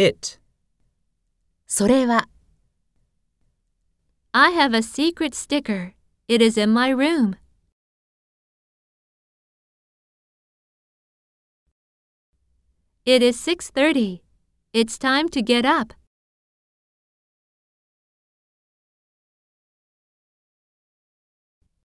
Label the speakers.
Speaker 1: It.
Speaker 2: それは
Speaker 3: I have a secret sticker. It is in my room. It is 6:30. It's time to get up.